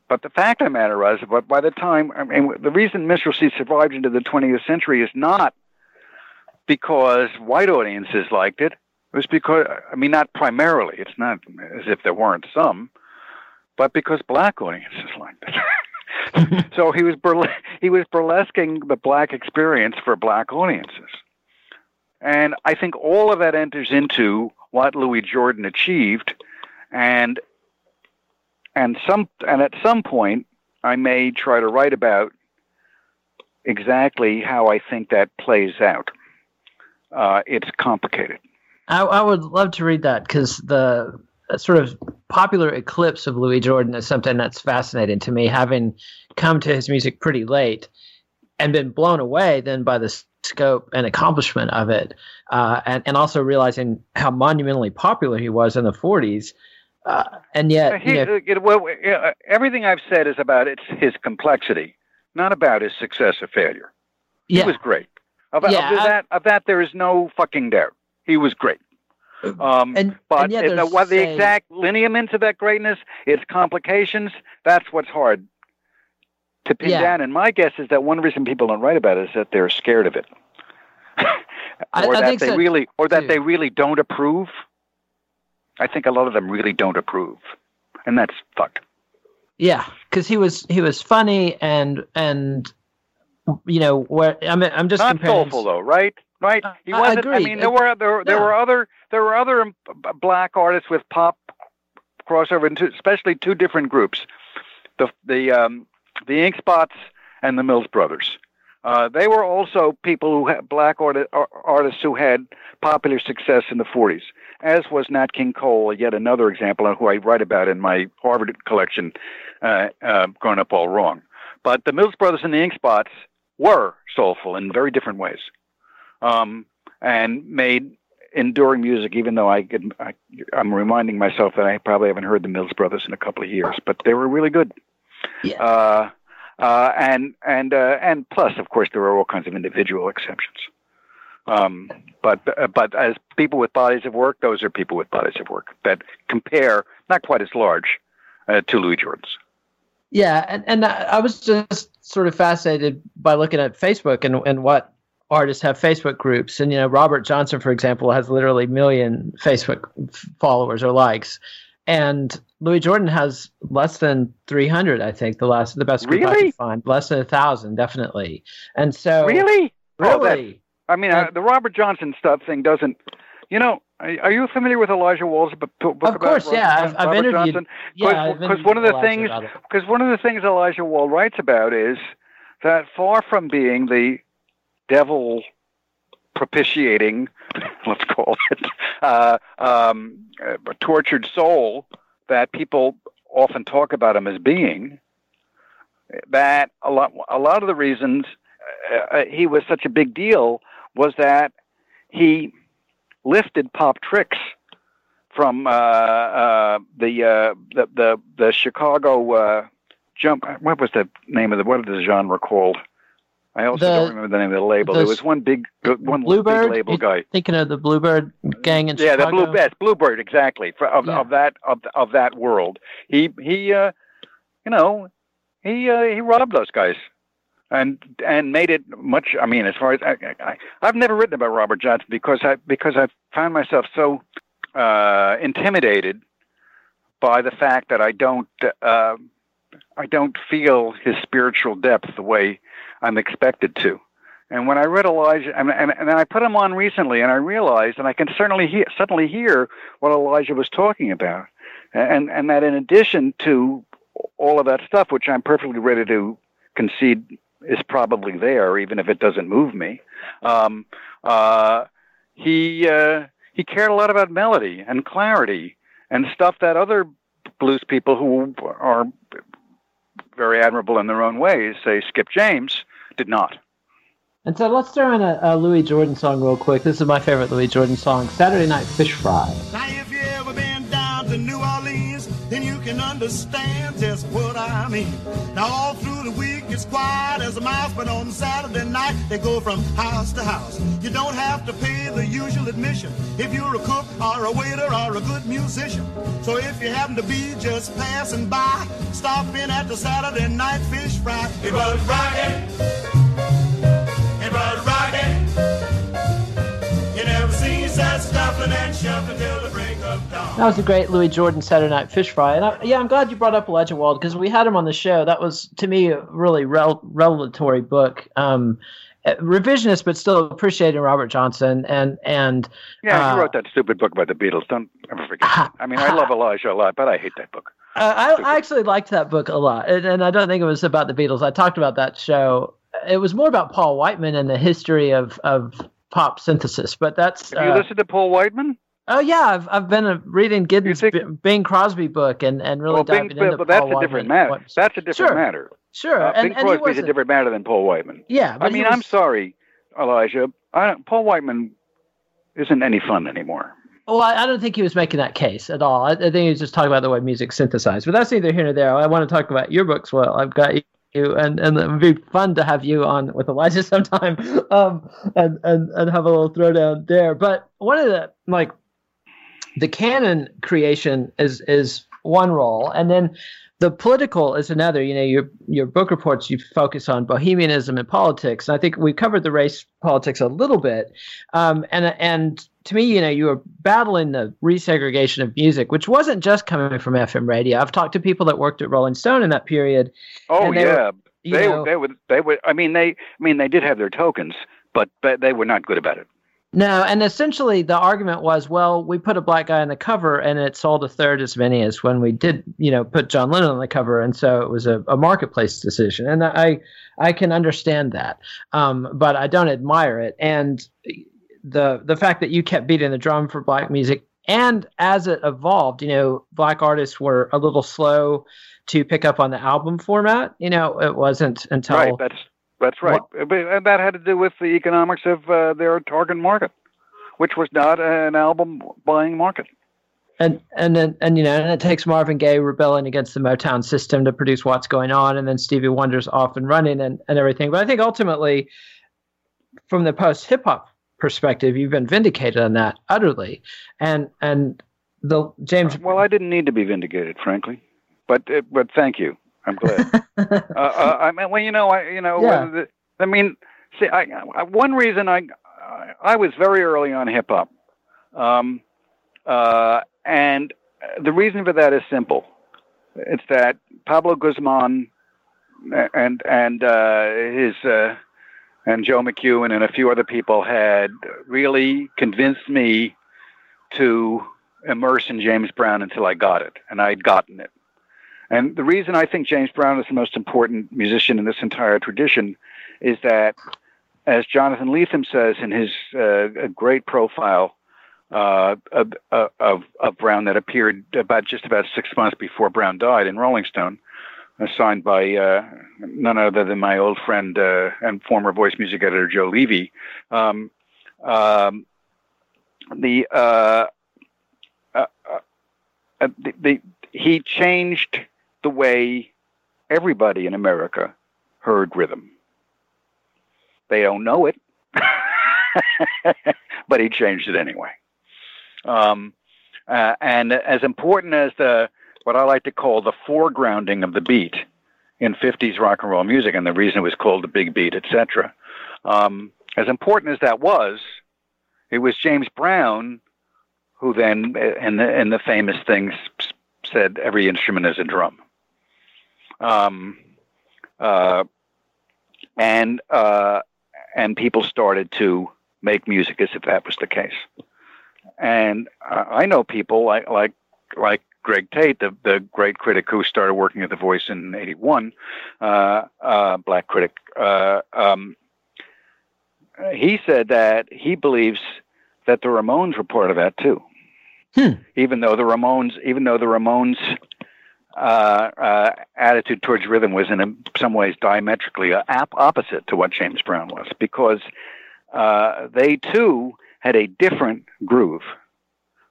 But the fact of the matter is, but by the time, I mean, the reason minstrelsy survived into the 20th century is not because white audiences liked it. It was because, I mean, not primarily. It's not as if there weren't some, but because black audiences liked it. so he was burle- he was burlesquing the black experience for black audiences, and I think all of that enters into what Louis Jordan achieved, and and some and at some point I may try to write about exactly how I think that plays out. Uh, it's complicated. I, I, would love to read that because the sort of popular eclipse of Louis Jordan is something that's fascinating to me, having come to his music pretty late and been blown away then by the scope and accomplishment of it, uh, and and also realizing how monumentally popular he was in the '40s. Uh, and yet, he, you know, it, well, everything I've said is about its his complexity, not about his success or failure. He yeah. was great. Of, yeah, of that, of that, there is no fucking doubt. He was great. Um, and, but and the, what the exact lineaments of that greatness, its complications, that's what's hard to pin yeah. down. And my guess is that one reason people don't write about it is that they're scared of it, or I, I that they so really, or that too. they really don't approve. I think a lot of them really don't approve, and that's fucked. Yeah, because he was he was funny and and you know where I mean I'm just not comparing. soulful though, right? Right? He wasn't. agree. I mean, there were there there Yeah. were other there were other um, black artists with pop crossover into especially two different groups, the the um, the Ink Spots and the Mills Brothers. Uh, they were also people who had black arti- artists who had popular success in the 40s, as was Nat King Cole, yet another example, who I write about in my Harvard collection, uh, uh, Growing Up All Wrong. But the Mills Brothers and the Ink Spots were soulful in very different ways, um, and made enduring music. Even though I, could, I, I'm reminding myself that I probably haven't heard the Mills Brothers in a couple of years, but they were really good. Yeah. Uh, uh, and and uh, and plus, of course, there are all kinds of individual exceptions. Um, but uh, but as people with bodies of work, those are people with bodies of work that compare not quite as large uh, to Louis Jordan's. Yeah, and, and I was just sort of fascinated by looking at Facebook and, and what artists have Facebook groups. And, you know, Robert Johnson, for example, has literally million Facebook f- followers or likes. And Louis Jordan has less than 300, I think, the last, the best group I Really? could find. Less than a thousand, definitely. And so, Really? Oh, really, I mean, uh, the Robert Johnson stuff thing doesn't. You know, are you familiar with Elijah Wald's book Of about course, Robert, yeah, I've- I've Robert interviewed- Johnson? yeah, because one of the things because one of the things Elijah Wall writes about is that far from being the devil propitiating, let's call it, uh, um, a tortured soul that people often talk about him as being, that a lot, a lot of the reasons uh, uh, he was such a big deal was that he lifted pop tricks from uh, uh, the, uh, the the the Chicago uh, jump. What was the name of the what is the genre called? I also The- don't remember the name of the label. the there was one big, one Bluebird big label guy. Thinking of the Bluebird gang in Yeah, the Chicago. blue yes, Bluebird exactly for, of Yeah. of that of of that world. He he uh, you know he uh, he robbed those guys and and made it much. I mean, as far as I, I I've never written about Robert Johnson because I because I found myself so uh, intimidated by the fact that I don't uh, I don't feel his spiritual depth the way I'm expected to. And when I read Elijah, and, and, and I put him on recently, and I realized, and I can certainly hear, suddenly hear what Elijah was talking about, and and that in addition to all of that stuff, which I'm perfectly ready to concede is probably there, even if it doesn't move me, um, uh, he uh, he cared a lot about melody and clarity and stuff that other blues people who are very admirable in their own ways, say Skip James, did not. And so let's throw in a, a Louis Jordan song real quick. This is my favorite Louis Jordan song, Saturday Night Fish Fry. Can understand just what I mean. Now, all through the week, it's quiet as a mouse, but on Saturday night, they go from house to house. You don't have to pay the usual admission if you're a cook or a waiter or a good musician. So, if you happen to be just passing by, stop in at the Saturday Night Fish Fry. It was rocking. It was rocking. You never seen such stuffing and shuffling till the break. That was a great Louis Jordan Saturday Night Fish Fry. And I, yeah, I'm glad you brought up Elijah Wald because we had him on the show. That was, to me, a really rel- revelatory book. Um, uh, revisionist, but still appreciating Robert Johnson. And, and Yeah, Uh, he wrote that stupid book about the Beatles. Don't ever forget. that. I mean, I love Elijah a lot, but I hate that book. Uh, I, I actually liked that book a lot, and, and I don't think it was about the Beatles. I talked about that show. It was more about Paul Whiteman and the history of, of pop synthesis. But that's Have you uh, listened to Paul Whiteman? Oh yeah, I've I've been reading Giddins' think- Bing Crosby book and, and really well, diving Bing, into but that's Paul a different Whiteman. matter. That's a different Sure. matter. Sure, Uh, and, Bing and Crosby's a different matter than Paul Whiteman. Yeah, but I mean, was- I'm sorry, Elijah. Paul Whiteman isn't any fun anymore. Well, I, I don't think he was making that case at all. I, I think he was just talking about the way music synthesized. But that's neither here nor there. I want to talk about your books. Well, I've got you, and and it would be fun to have you on with Elijah sometime, um, and and and have a little throwdown there. But one of the like the canon creation is is one role, and then the political is another. You know, your your book reports you focus on bohemianism and politics, and I think we covered the race politics a little bit. Um, and and to me, you know, you were battling the resegregation of music, which wasn't just coming from FM radio. I've talked to people that worked at Rolling Stone in that period. Oh were- yeah, You they know, they would they would. I mean, they I mean they did have their tokens, but but they were not good about it. No, and essentially the argument was, well, we put a black guy on the cover, and it sold a third as many as when we did, you know, put John Lennon on the cover, and so it was a, a marketplace decision, and I I can understand that, um, but I don't admire it, and the the fact that you kept beating the drum for black music, and as it evolved, you know, black artists were a little slow to pick up on the album format. You know, it wasn't until Right. That's right. But, and that had to do with the economics of uh, their target market, which was not an album buying market. and and then and you know and it takes Marvin Gaye rebelling against the Motown system to produce what's going on, and then Stevie Wonder's off and running and, and everything. But I think ultimately, from the post hip hop perspective, you've been vindicated on that utterly, and and the James. Well, I didn't need to be vindicated, frankly, but uh, but thank you. I'm glad. uh, uh, I mean, well, you know, I you know, Yeah. the, I mean, see, I, I one reason I I was very early on hip hop, um, uh, and the reason for that is simple. It's that Pablo Guzman and and uh, his uh, and Joe McEwen and a few other people had really convinced me to immerse in James Brown until I got it, and I'd gotten it. And the reason I think James Brown is the most important musician in this entire tradition is that, as Jonathan Lethem says in his uh, great profile uh, of, of, of Brown that appeared about just about six months before Brown died in Rolling Stone, uh, signed by uh, none other than my old friend uh, and former voice music editor Joe Levy. Um, um, the, uh, uh, uh, the, the he changed the way everybody in America heard rhythm. They don't know it, but he changed it anyway. Um, uh, and as important as the what I like to call the foregrounding of the beat in 50s rock and roll music, and the reason it was called the big beat, etc. Um, as important as that was, it was James Brown who then, in the, in the famous things, said every instrument is a drum. Um, uh, and uh, and people started to make music as if that was the case. And I know people like like like Greg Tate, the, the great critic who started working at The Voice in '81, uh, uh, black critic. Uh, um, he said that he believes that the Ramones were part of that too. Hmm. Even though the Ramones, even though the Ramones' uh, uh, attitude towards rhythm was in some ways diametrically opposite to what James Brown was, because uh, they too had a different groove.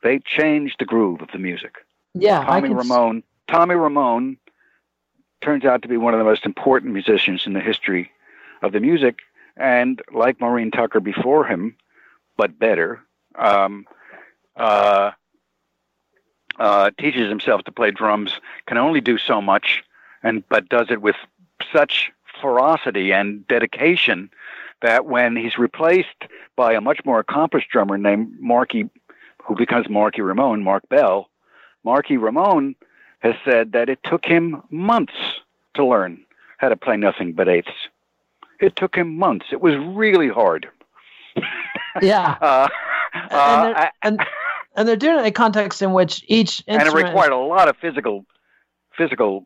They changed the groove of the music. Yeah, Tommy Ramone. S- Tommy Ramone turns out to be one of the most important musicians in the history of the music, and like Maureen Tucker before him, but better. Um, uh, uh, teaches himself to play drums, can only do so much, and but does it with such ferocity and dedication that when he's replaced by a much more accomplished drummer named Marky, who becomes Marky Ramone, Marc Bell, Marky Ramone has said that it took him months to learn how to play nothing but eighths. It took him months. It was really hard. Yeah. uh, and, uh, and, and they're doing it in a context in which each and it required a lot of physical physical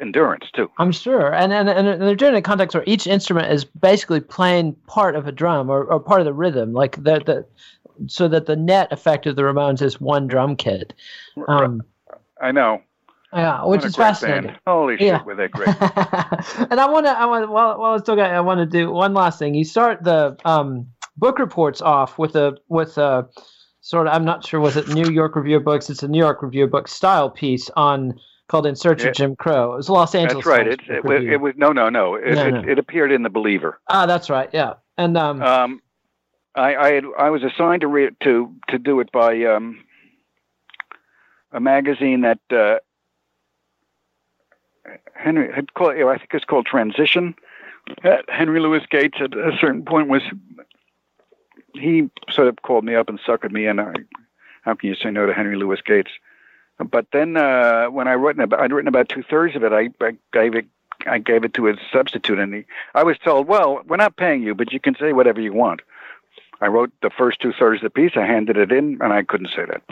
endurance too. I'm sure, and and and they're doing it in a context where each instrument is basically playing part of a drum or, or part of the rhythm, like the the so that the net effect of the Ramones is one drum kit. Um, I know. Yeah, which is fascinating. Band. Holy yeah. shit, were they great! and I want to, I want, while while I still got, I want to do one last thing. You start the um, book reports off with a with a sort of I'm not sure was it New York Review of Books. It's a New York Review of Books style piece on called "In Search of Jim Crow." It was Los Angeles. That's right. It, it, was, it, was no, no, no. It, no, no. it, appeared in the Believer. Ah, that's right. Yeah, and um, um I I, had, I was assigned to read to to do it by um a magazine that uh, Henry had called. I think it's called Transition. Henry Louis Gates at a certain point was he sort of called me up and suckered me in. I, how can you say no to Henry Louis Gates? But then uh, when I written about, I'd written about two thirds of it. I, I gave it. I gave it to his substitute, and he, I was told, "Well, we're not paying you, but you can say whatever you want." I wrote the first two thirds of the piece. I handed it in, and I couldn't say that.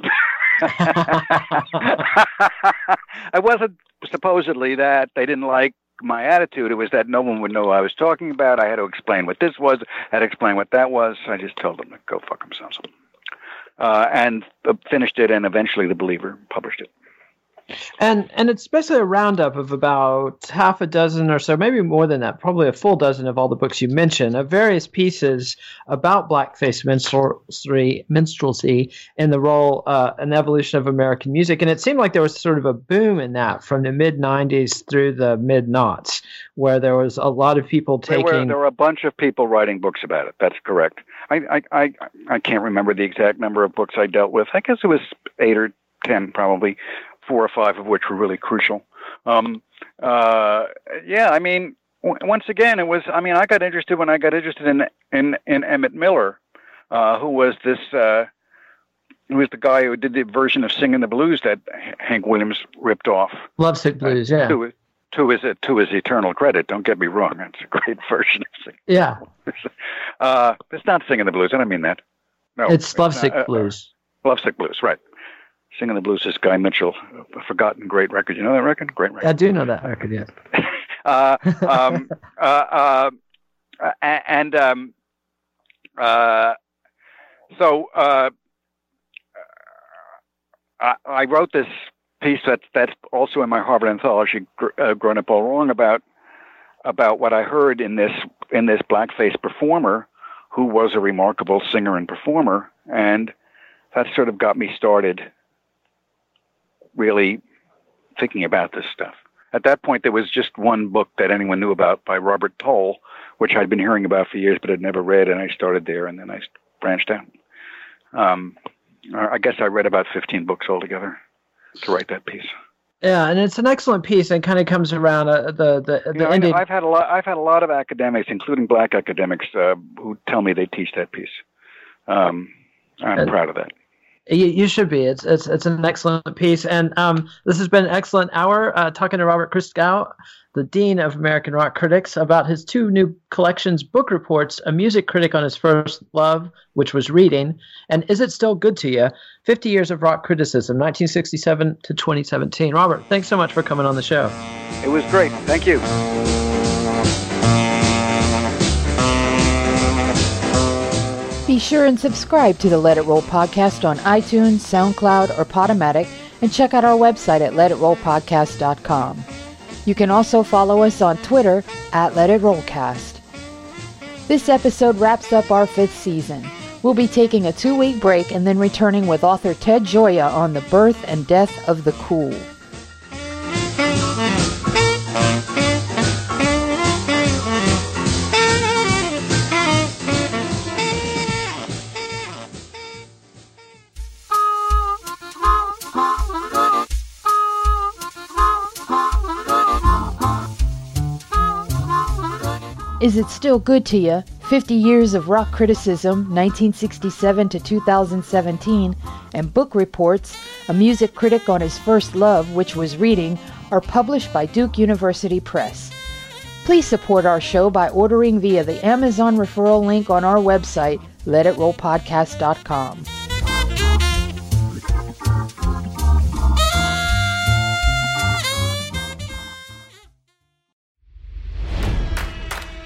I wasn't supposedly that they didn't like my attitude. It was that no one would know what I was talking about. I had to explain what this was. I had to explain what that was. I just told them to go fuck themselves. Uh, and uh, finished it, and eventually the Believer published it. And and it's basically a roundup of about half a dozen or so, maybe more than that, probably a full dozen of all the books you mentioned, of various pieces about blackface minstrelsy, minstrelsy and the role uh, and evolution of American music. And it seemed like there was sort of a boom in that from the mid '90s through the mid noughts, where there was a lot of people taking. There were, there were a bunch of people writing books about it. That's correct. I, I I I can't remember the exact number of books I dealt with. I guess it was eight or ten, probably four or five of which were really crucial. Um, uh, yeah, I mean, w- once again, it was. I mean, I got interested when I got interested in in, in Emmett Miller, uh, who was this. Uh, who was the guy who did the version of "Singing the Blues" that Hank Williams ripped off? Lovesick Blues, yeah. To, to his to his eternal credit, don't get me wrong, it's a great version of "Singing." Yeah. uh, it's not "Singing the Blues." I don't mean that. No, it's, it's Lovesick not, uh, Blues. Lovesick Blues, right? Singing the Blues is Guy Mitchell, a forgotten great record. You know that record? Great record. I do know that record, yes. uh, um, uh, uh, and um, uh, so uh, I, I, wrote this piece that that's also in my Harvard anthology, uh, "Grown Up All Wrong," about about what I heard in this in this blackface performer who was a remarkable singer and performer, and that sort of got me started really thinking about this stuff. at that point, there was just one book that anyone knew about by Robert Toll, which I'd been hearing about for years but had never read, and I started there, and then I branched out. Um, I guess I read about 15 books altogether to write that piece. Yeah, and it's an excellent piece, and kind of comes around uh, the the, the you know, Indian. I've had a lot. I've had a lot of academics, including black academics, uh, who tell me they teach that piece. Um, I'm And- proud of that. You, you should be. It's it's it's an excellent piece, and um, this has been an excellent hour uh, talking to Robert Christgau, the dean of American Rock Critics, about his two new collections, book reports, a music critic on his first love, which was reading, and is it still good to you? Fifty years of rock criticism, 1967 to 2017. Robert, thanks so much for coming on the show. It was great. Thank you. Be sure and subscribe to the Let It Roll podcast on iTunes, SoundCloud, or Podomatic, and check out our website at letitrollpodcast.com. You can also follow us on Twitter at Let It Rollcast. This episode wraps up our fifth season. We'll be taking a two week break and then returning with author Ted Gioia on the birth and death of the cool. Is It Still Good to You? 50 Years of Rock Criticism, 1967 to 2017, and Book Reports, a music critic on his first love, which was reading, are published by Duke University Press. Please support our show by ordering via the Amazon referral link on our website, letitrollpodcast.com.